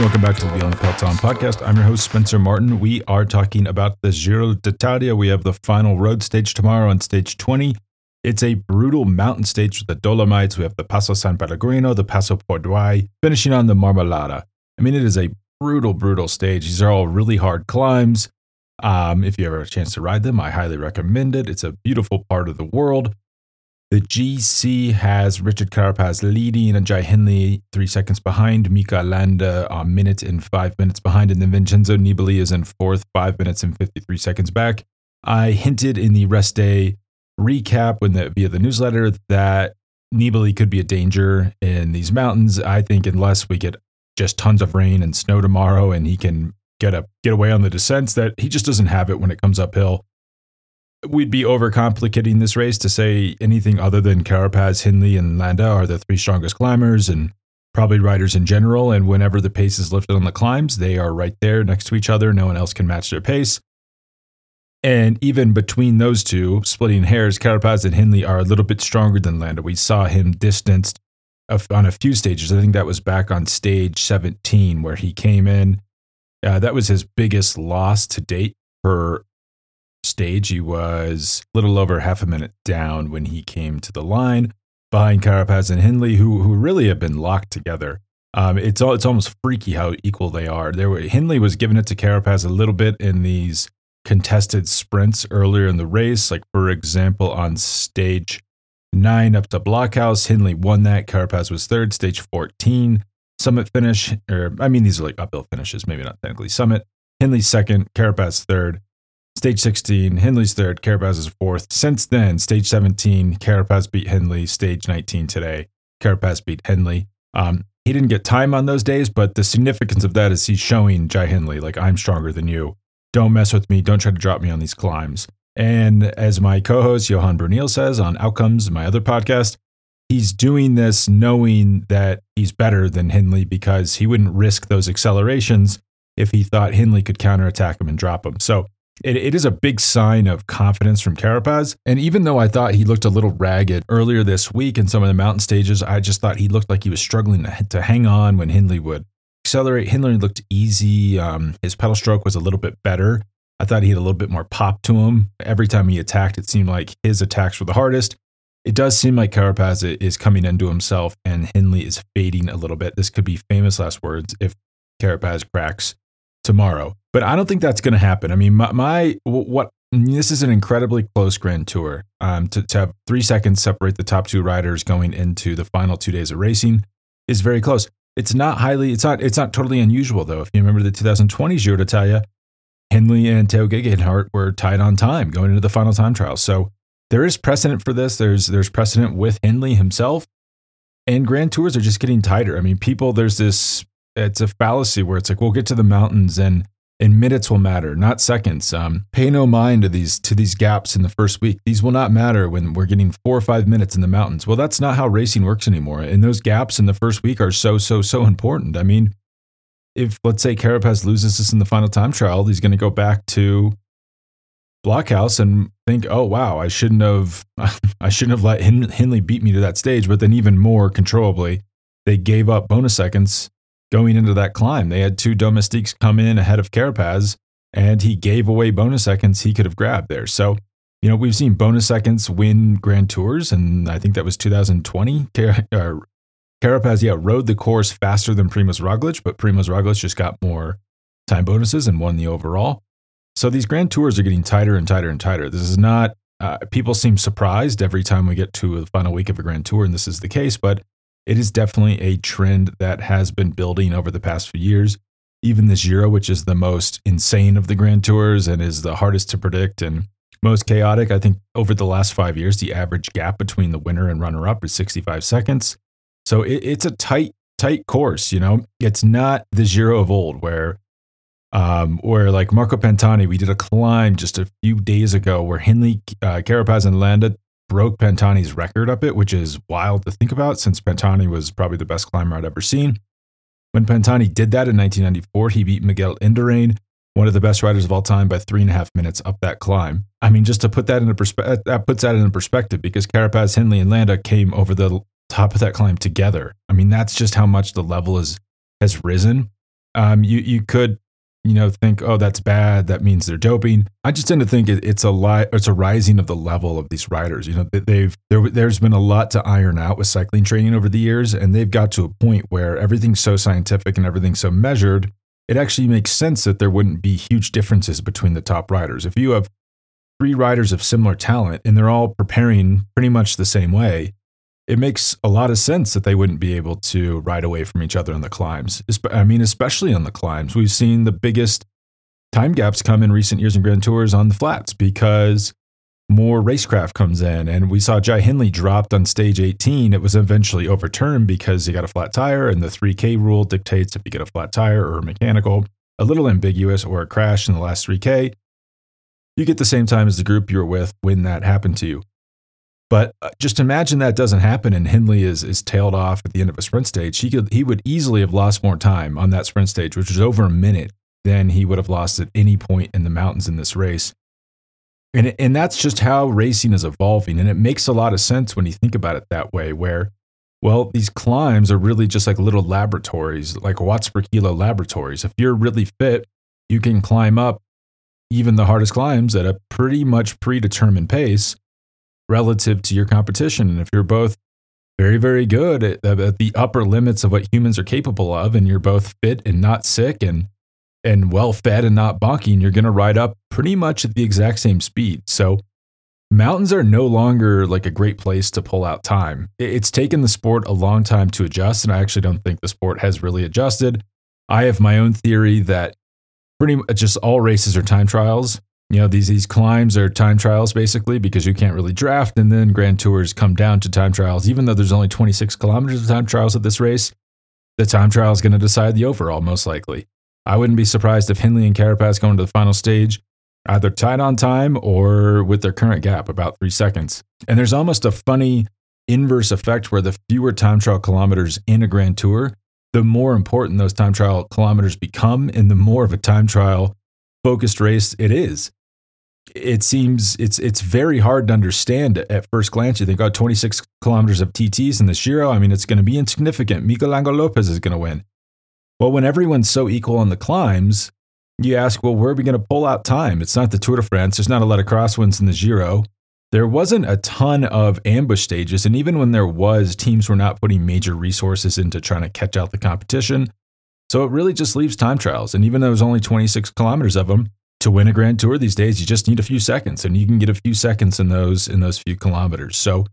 welcome back to the Beyond Peloton podcast. I'm your host, Spencer Martin. We are talking about the Giro d'Italia. We have the final road stage tomorrow on stage 20. It's a brutal mountain stage with the Dolomites. We have the Passo San Pellegrino, the Passo Pordoi, finishing on the Marmolada. I mean, it is a brutal, brutal stage. These are all really hard climbs. Um, if you ever have a chance to ride them, I highly recommend it. It's a beautiful part of the world. The GC has Richard Carapaz leading and Jai Hindley three seconds behind. Mikel Landa a minute and five minutes behind. And then Vincenzo Nibali is in fourth, five minutes and 53 seconds back. I hinted in the rest day recap when the, via the newsletter that Nibali could be a danger in these mountains. I think unless we get just tons of rain and snow tomorrow and he can get a get away on the descents that he just doesn't have it when it comes uphill we'd be overcomplicating this race to say anything other than Carapaz, Hindley, and Landa are the three strongest climbers and probably riders in general. And whenever the pace is lifted on the climbs, they are right there next to each other. No one else can match their pace. And even between those two, splitting hairs, Carapaz and Hindley are a little bit stronger than Landa. We saw him distanced on a few stages. I think that was back on stage 17 where he came in. Uh, that was his biggest loss to date for stage. He was a little over half a minute down when he came to the line behind Carapaz and Hindley, who who really have been locked together. Um, it's all it's almost freaky how equal they are. There were Hindley was giving it to Carapaz a little bit in these contested sprints earlier in the race, like for example on stage nine up to Blockhouse. Hindley won that. Carapaz was third. Stage fourteen summit finish, or I mean these are like uphill finishes, maybe not technically summit. Hindley second, Carapaz third. Stage 16, Hindley's third, Carapaz is fourth. Since then, stage 17, Carapaz beat Hindley. Stage 19 today, Carapaz beat Hindley. Um, he didn't get time on those days, but the significance of that is he's showing Jai Hindley, like, I'm stronger than you. Don't mess with me. Don't try to drop me on these climbs. And as my co host, Johan Bruyneel, says on Outcomes, my other podcast, he's doing this knowing that he's better than Hindley because he wouldn't risk those accelerations if he thought Hindley could counterattack him and drop him. So it, it is a big sign of confidence from Carapaz. And even though I thought he looked a little ragged earlier this week in some of the mountain stages, I just thought he looked like he was struggling to, hang on when Hindley would accelerate. Hindley looked easy. Um, his pedal stroke was a little bit better. I thought he had a little bit more pop to him. Every time he attacked, it seemed like his attacks were the hardest. It does seem like Carapaz is coming into himself and Hindley is fading a little bit. This could be famous last words if Carapaz cracks tomorrow. But I don't think that's going to happen. I mean, my, my what this is an incredibly close Grand Tour. Um, to, to have three seconds separate the top two riders going into the final two days of racing is very close. It's not highly, it's not, it's not totally unusual though. If you remember the 2020 Giro d'Italia, Hindley and Tao Geoghegan were tied on time going into the final time trial. So there is precedent for this. There's there's precedent with Hindley himself, and Grand Tours are just getting tighter. I mean, people there's this it's a fallacy where it's like we'll get to the mountains and and minutes will matter, not seconds. Um, pay no mind to these to these gaps in the first week. These will not matter when we're getting four or five minutes in the mountains. Well, that's not how racing works anymore. And those gaps in the first week are so so so important. I mean, if let's say Carapaz loses this in the final time trial, he's going to go back to Blockhouse and think, "Oh wow, I shouldn't have I shouldn't have let Hindley beat me to that stage." But then even more controllably, they gave up bonus seconds going into that climb. They had two domestiques come in ahead of Carapaz, and he gave away bonus seconds he could have grabbed there. So, you know, we've seen bonus seconds win Grand Tours, and I think that was 2020. Car- Carapaz, yeah, rode the course faster than Primoz Roglic, but Primoz Roglic just got more time bonuses and won the overall. So these Grand Tours are getting tighter and tighter and tighter. This is not, uh, people seem surprised every time we get to the final week of a Grand Tour, and this is the case, but it is definitely a trend that has been building over the past few years. Even this Giro, which is the most insane of the Grand Tours and is the hardest to predict and most chaotic, I think over the last five years, the average gap between the winner and runner up is 65 seconds. So it, it's a tight, tight course. You know, it's not the Giro of old where um, where like Marco Pantani, we did a climb just a few days ago where Hindley, uh, Carapaz, and Landa broke Pantani's record up it, which is wild to think about since Pantani was probably the best climber I'd ever seen. When Pantani did that in 1994, he beat Miguel Indurain, one of the best riders of all time, by three and a half minutes up that climb. I mean, just to put that into perspective, that puts that into perspective because Carapaz, Hindley, and Landa came over the top of that climb together. I mean, that's just how much the level is has risen. Um, you you could you know think oh that's bad that means they're doping. I just tend to think it, it's a li- it's a rising of the level of these riders. You know they've there, there's been a lot to iron out with cycling training over the years, and they've got to a point where everything's so scientific and everything's so measured. It actually makes sense that there wouldn't be huge differences between the top riders. If you have three riders of similar talent and they're all preparing pretty much the same way, it makes a lot of sense that they wouldn't be able to ride away from each other on the climbs. I mean, especially on the climbs. We've seen the biggest time gaps come in recent years in Grand Tours on the flats because more racecraft comes in. And we saw Jai Hindley dropped on stage 18. It was eventually overturned because he got a flat tire, and the 3K rule dictates if you get a flat tire or a mechanical, a little ambiguous, or a crash in the last 3K, you get the same time as the group you're with when that happened to you. But uh, just imagine that doesn't happen and Hindley is is tailed off at the end of a sprint stage. He could he would easily have lost more time on that sprint stage, which was over a minute, than he would have lost at any point in the mountains in this race. And and that's just how racing is evolving, and it makes a lot of sense when you think about it that way. Where, well, these climbs are really just like little laboratories, like watts per kilo laboratories. If you're really fit, you can climb up even the hardest climbs at a pretty much predetermined pace relative to your competition. And if you're both very, very good at, at, the upper limits of what humans are capable of, and you're both fit and not sick and and well fed and not bonking, you're going to ride up pretty much at the exact same speed. So mountains are no longer like a great place to pull out time. It's taken the sport a long time to adjust, and I actually don't think the sport has really adjusted. I have my own theory that pretty much just all races are time trials you know these these climbs are time trials basically because you can't really draft and then grand tours come down to time trials. Even though there's only 26 kilometers of time trials at this race the time trial is going to decide the overall most likely. I wouldn't be surprised if hindley and carapaz go into the final stage either tied on time or with their current gap about three seconds. And there's almost a funny inverse effect where the fewer time trial kilometers in a grand tour the more important those time trial kilometers become and the more of a time trial focused race it is it seems it's it's very hard to understand at first glance. You think, oh, 26 kilometers of TTs in the Giro. I mean, it's going to be insignificant. Miguel Angel Lopez is going to win. Well, when everyone's so equal on the climbs, you ask, well, where are we going to pull out time? It's not the Tour de France. There's not a lot of crosswinds in the Giro. There wasn't a ton of ambush stages. And even when there was, teams were not putting major resources into trying to catch out the competition. So it really just leaves time trials. And even though there's only 26 kilometers of them, to win a grand tour these days you just need a few seconds and you can get a few seconds in those in those few kilometers. So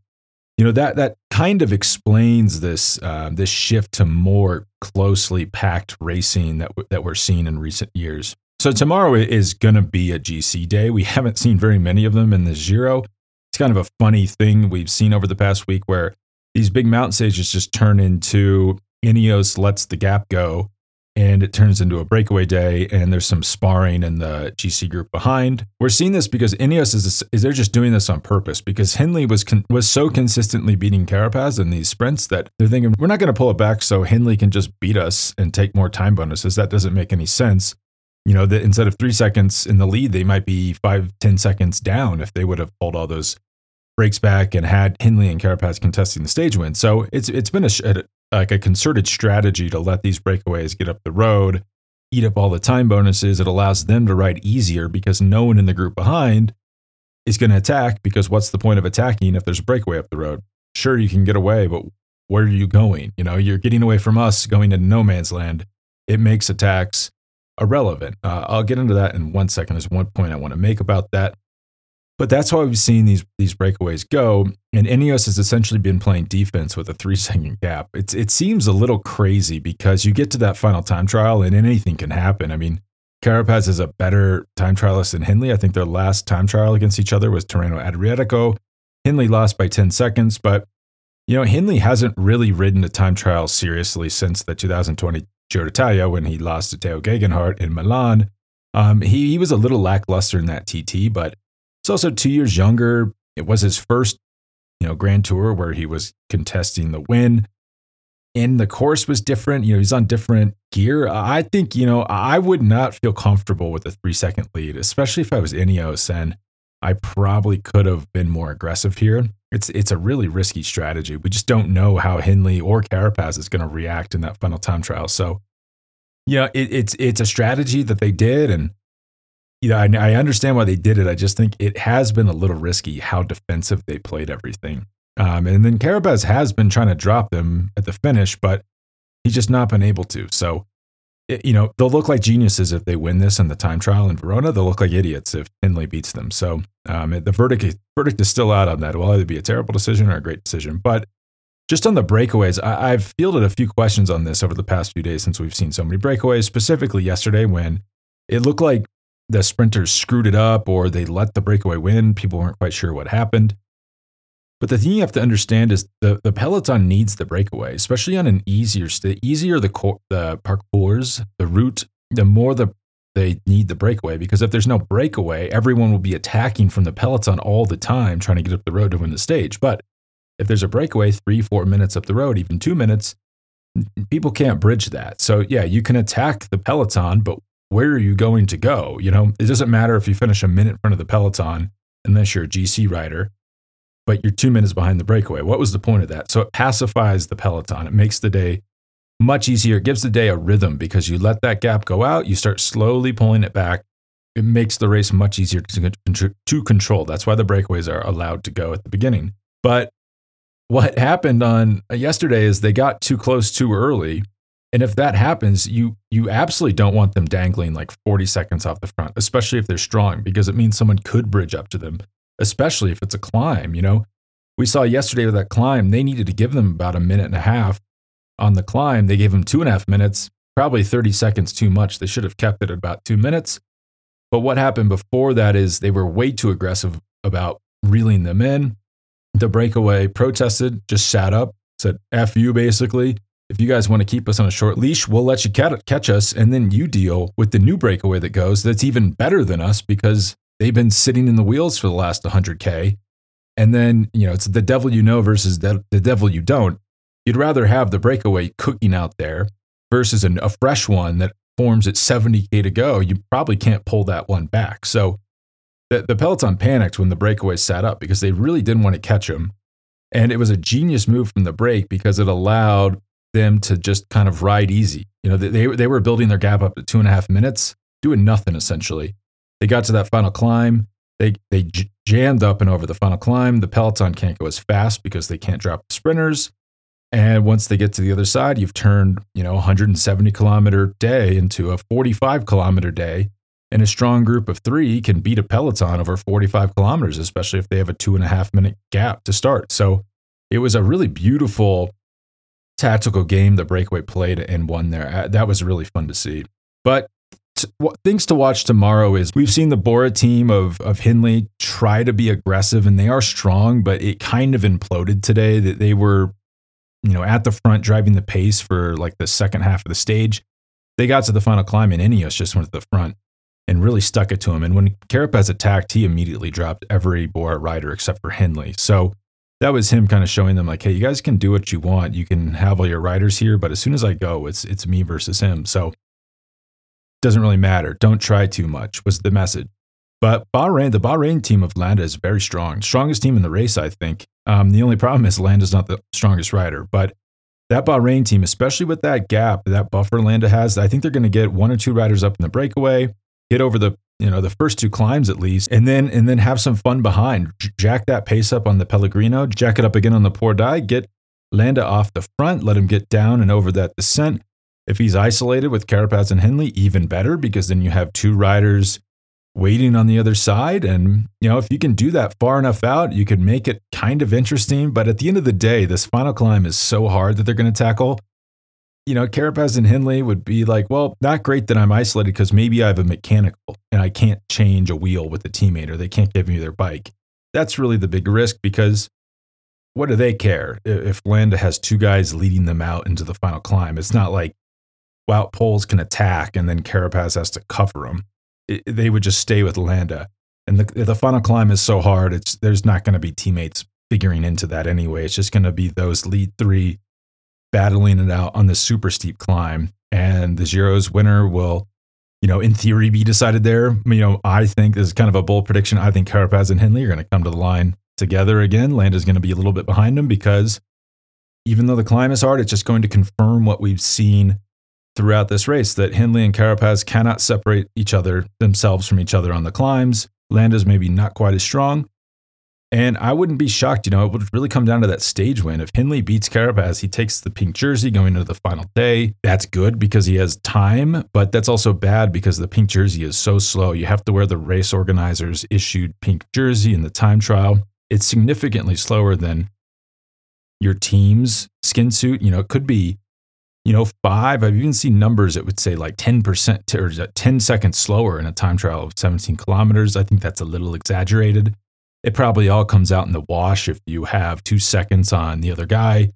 you know that that kind of explains this uh, this shift to more closely packed racing that w- that we're seeing in recent years. So tomorrow is going to be a gc day. We haven't seen very many of them in the Giro. It's kind of a funny thing we've seen over the past week where these big mountain stages just turn into ineos lets the gap go and it turns into a breakaway day and there's some sparring in the GC group behind. We're seeing this because Ineos is, is they're just doing this on purpose because Hindley was con, was so consistently beating Carapaz in these sprints that they're thinking we're not going to pull it back so Hindley can just beat us and take more time bonuses. That doesn't make any sense. You know, that instead of three seconds in the lead, they might be five, ten seconds down if they would have pulled all those breaks back and had Hindley and Carapaz contesting the stage win. So it's it's been a, like a concerted strategy to let these breakaways get up the road, eat up all the time bonuses. It allows them to ride easier because no one in the group behind is going to attack because what's the point of attacking if there's a breakaway up the road? Sure, you can get away, but where are you going? You know, you're getting away from us going into no man's land. It makes attacks irrelevant. Uh, I'll get into that in one second. There's one point I want to make about that. But that's why we've seen these these breakaways go. And Ineos has essentially been playing defense with a three second gap. It's it seems a little crazy because you get to that final time trial and anything can happen. I mean, Carapaz is a better time trialist than Hindley. I think their last time trial against each other was Tirreno Adriatico. Hindley lost by 10 seconds, but you know, Hindley hasn't really ridden a time trial seriously since the 2020 Giro d'Italia when he lost to Tao Geoghegan Hart in Milan. Um, he, he was a little lackluster in that TT, but He's also two years younger. It was his first, you know, Grand Tour where he was contesting the win. And the course was different. You know, he's on different gear. I think, you know, I would not feel comfortable with a three second lead, especially if I was Ineos and I probably could have been more aggressive here. It's it's a really risky strategy. We just don't know how Hindley or Carapaz is going to react in that final time trial. So Yeah, it, it's it's a strategy that they did, and know, I, I understand why they did it. I just think it has been a little risky how defensive they played everything. Um, and then Carapaz has been trying to drop them at the finish, but he's just not been able to. So, it, you know, they'll look like geniuses if they win this in the time trial in Verona. They'll look like idiots if Hindley beats them. So, um, the verdict verdict is still out on that. It will either be a terrible decision or a great decision. But just on the breakaways, I, I've fielded a few questions on this over the past few days since we've seen so many breakaways. Specifically, yesterday when it looked like the sprinters screwed it up or they let the breakaway win. People weren't quite sure what happened. But the thing you have to understand is the, the peloton needs the breakaway, especially on an easier the easier the cor- the parcours, the route, the more the they need the breakaway because if there's no breakaway, everyone will be attacking from the peloton all the time trying to get up the road to win the stage. But if there's a breakaway 3 4 minutes up the road, even 2 minutes, people can't bridge that. So yeah, you can attack the peloton, but where are you going to go? You know, it doesn't matter if you finish a minute in front of the peloton unless you're a GC rider, but you're two minutes behind the breakaway. What was the point of that? So it pacifies the peloton. It makes the day much easier. It gives the day a rhythm because you let that gap go out, you start slowly pulling it back. It makes the race much easier to, to control. That's why the breakaways are allowed to go at the beginning. But what happened on uh, yesterday is they got too close too early and if that happens, you you absolutely don't want them dangling like 40 seconds off the front, especially if they're strong, because it means someone could bridge up to them, especially if it's a climb, you know. We saw yesterday with that climb, they needed to give them about a minute and a half on the climb. They gave them two and a half minutes, probably 30 seconds too much. They should have kept it at about two minutes. But what happened before that is they were way too aggressive about reeling them in. The breakaway protested, just sat up, said F you basically if you guys want to keep us on a short leash, we'll let you catch us, and then you deal with the new breakaway that goes that's even better than us because they've been sitting in the wheels for the last 100K. And then, you know, it's the devil you know versus the, the devil you don't. You'd rather have the breakaway cooking out there versus an, a fresh one that forms at 70K to go. You probably can't pull that one back. So the, the Peloton panicked when the breakaway sat up because they really didn't want to catch him. And it was a genius move from the break because it allowed them to just kind of ride easy. You know, they, they were building their gap up to two and a half minutes, doing nothing essentially. They got to that final climb. They, they j- jammed up and over the final climb. The Peloton can't go as fast because they can't drop the sprinters. And once they get to the other side, you've turned, you know, 170 kilometer day into a 45 kilometer day. And a strong group of three can beat a Peloton over 45 kilometers, especially if they have a two and a half minute gap to start. So it was a really beautiful tactical game that Breakaway played and won there. Uh, that was really fun to see. But things to watch tomorrow is we've seen the Bora team of of Hindley try to be aggressive and they are strong, but it kind of imploded today. That they were, you know, at the front driving the pace for like the second half of the stage. They got to the final climb and Ineos just went to the front and really stuck it to him. And when Carapaz attacked, he immediately dropped every Bora rider except for Hindley. So that was him kind of showing them like, hey, you guys can do what you want. You can have all your riders here, but as soon as I go, it's it's me versus him. So doesn't really matter. Don't try too much was the message. But Bahrain, the Bahrain team of Landa is very strong, strongest team in the race, I think. Um, the only problem is Landa's not the strongest rider, but that Bahrain team, especially with that gap, that buffer Landa has, I think they're going to get one or two riders up in the breakaway, get over the you know the first two climbs at least and then and then have some fun behind. Jack that pace up on the pellegrino jack it up again on the Pordoi get landa off the front let him get down and over that descent. If he's isolated with carapaz and hindley even better because then you have two riders waiting on the other side. And you know if you can do that far enough out you can make it kind of interesting. But at the end of the day this final climb is so hard that they're going to tackle you know, Carapaz and Hindley would be like, well, not great that I'm isolated because maybe I have a mechanical and I can't change a wheel with a teammate or they can't give me their bike. That's really the big risk because what do they care if Landa has two guys leading them out into the final climb? It's not like Wout Poels can attack and then Carapaz has to cover them. It, they would just stay with Landa. And the, the final climb is so hard, it's there's not going to be teammates figuring into that anyway. It's just going to be those lead three battling it out on this super steep climb. And the Giro's winner will, you know, in theory be decided there. You know, I think this is kind of a bold prediction. I think Carapaz and Hindley are going to come to the line together again. Landa's going to be a little bit behind them because even though the climb is hard, it's just going to confirm what we've seen throughout this race that Hindley and Carapaz cannot separate each other themselves from each other on the climbs. Landa's maybe not quite as strong. And I wouldn't be shocked, you know, it would really come down to that stage win. If Hindley beats Carapaz, he takes the pink jersey going into the final day. That's good because he has time, but that's also bad because the pink jersey is so slow. You have to wear the race organizers issued pink jersey in the time trial. It's significantly slower than your team's skin suit. You know, it could be you know, five, I've even seen numbers that would say like 10% or 10 seconds slower in a time trial of 17 kilometers. I think that's a little exaggerated. It probably all comes out in the wash if you have two seconds on the other guy.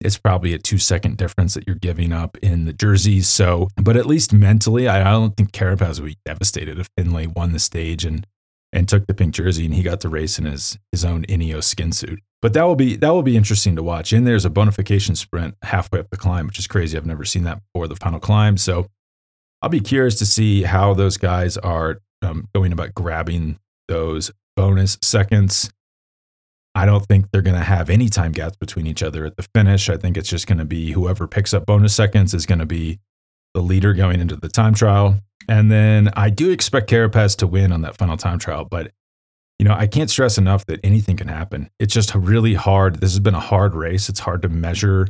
It's probably a two second difference that you're giving up in the jerseys. So, but at least mentally, I don't think Carapaz would be devastated if Hindley won the stage and and took the pink jersey and he got to race in his his own Ineos skin suit. But that will be that will be interesting to watch. And there's a bonification sprint halfway up the climb, which is crazy. I've never seen that before the final climb. So I'll be curious to see how those guys are um, going about grabbing those bonus seconds. I don't think they're going to have any time gaps between each other at the finish. I think it's just going to be whoever picks up bonus seconds is going to be the leader going into the time trial. And then I do expect Carapaz to win on that final time trial, but you know, I can't stress enough that anything can happen. It's just really hard. This has been a hard race. It's hard to measure.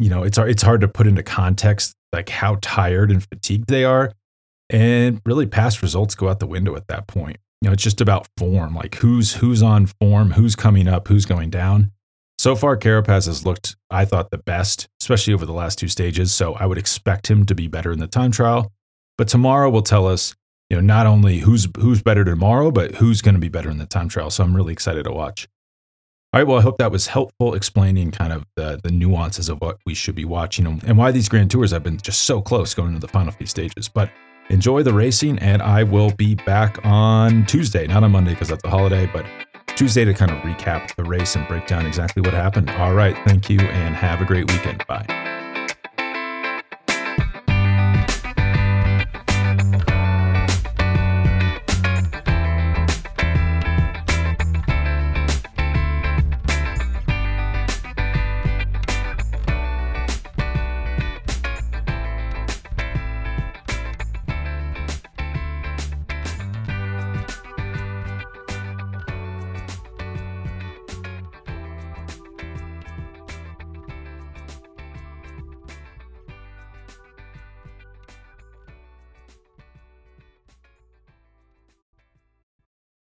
You know, it's it's hard to put into context like how tired and fatigued they are, and really past results go out the window at that point. You know, it's just about form, like who's who's on form, who's coming up, who's going down. So far, Carapaz has looked, I thought, the best, especially over the last two stages. So I would expect him to be better in the time trial. But tomorrow will tell us you know, not only who's who's better tomorrow, but who's going to be better in the time trial. So I'm really excited to watch. All right, well, I hope that was helpful explaining kind of the, the nuances of what we should be watching and, why these Grand Tours have been just so close going into the final few stages. But enjoy the racing, and I will be back on Tuesday, not on Monday because that's a holiday, but Tuesday to kind of recap the race and break down exactly what happened. All right, thank you, and have a great weekend. Bye.